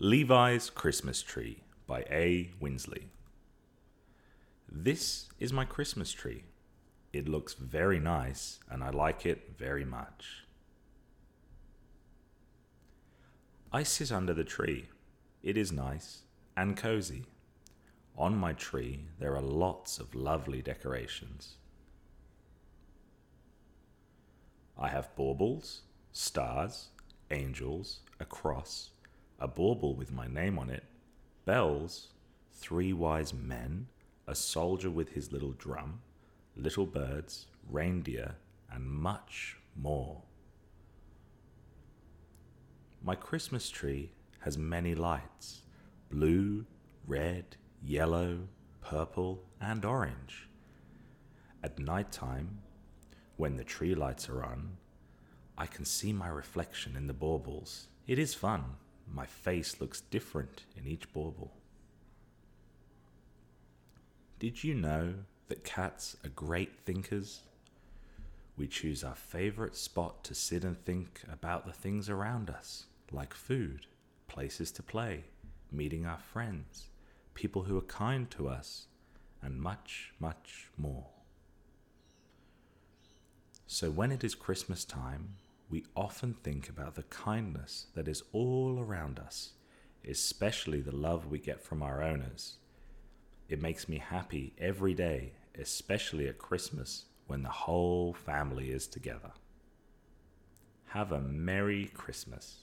Levi's Christmas Tree by A. Winsley. This is my Christmas tree. It looks very nice and I like it very much. I sit under the tree. It is nice and cozy. On my tree, there are lots of lovely decorations. I have baubles, stars, angels, a cross, a bauble with my name on it, bells, three wise men, a soldier with his little drum, little birds, reindeer, and much more. My Christmas tree has many lights blue, red, yellow, purple, and orange. At night time, when the tree lights are on, I can see my reflection in the baubles. It is fun. My face looks different in each bauble. Did you know that cats are great thinkers? We choose our favorite spot to sit and think about the things around us, like food, places to play, meeting our friends, people who are kind to us, and much, much more. So, when it is Christmas time, we often think about the kindness that is all around us, especially the love we get from our owners. It makes me happy every day, especially at Christmas when the whole family is together. Have a Merry Christmas.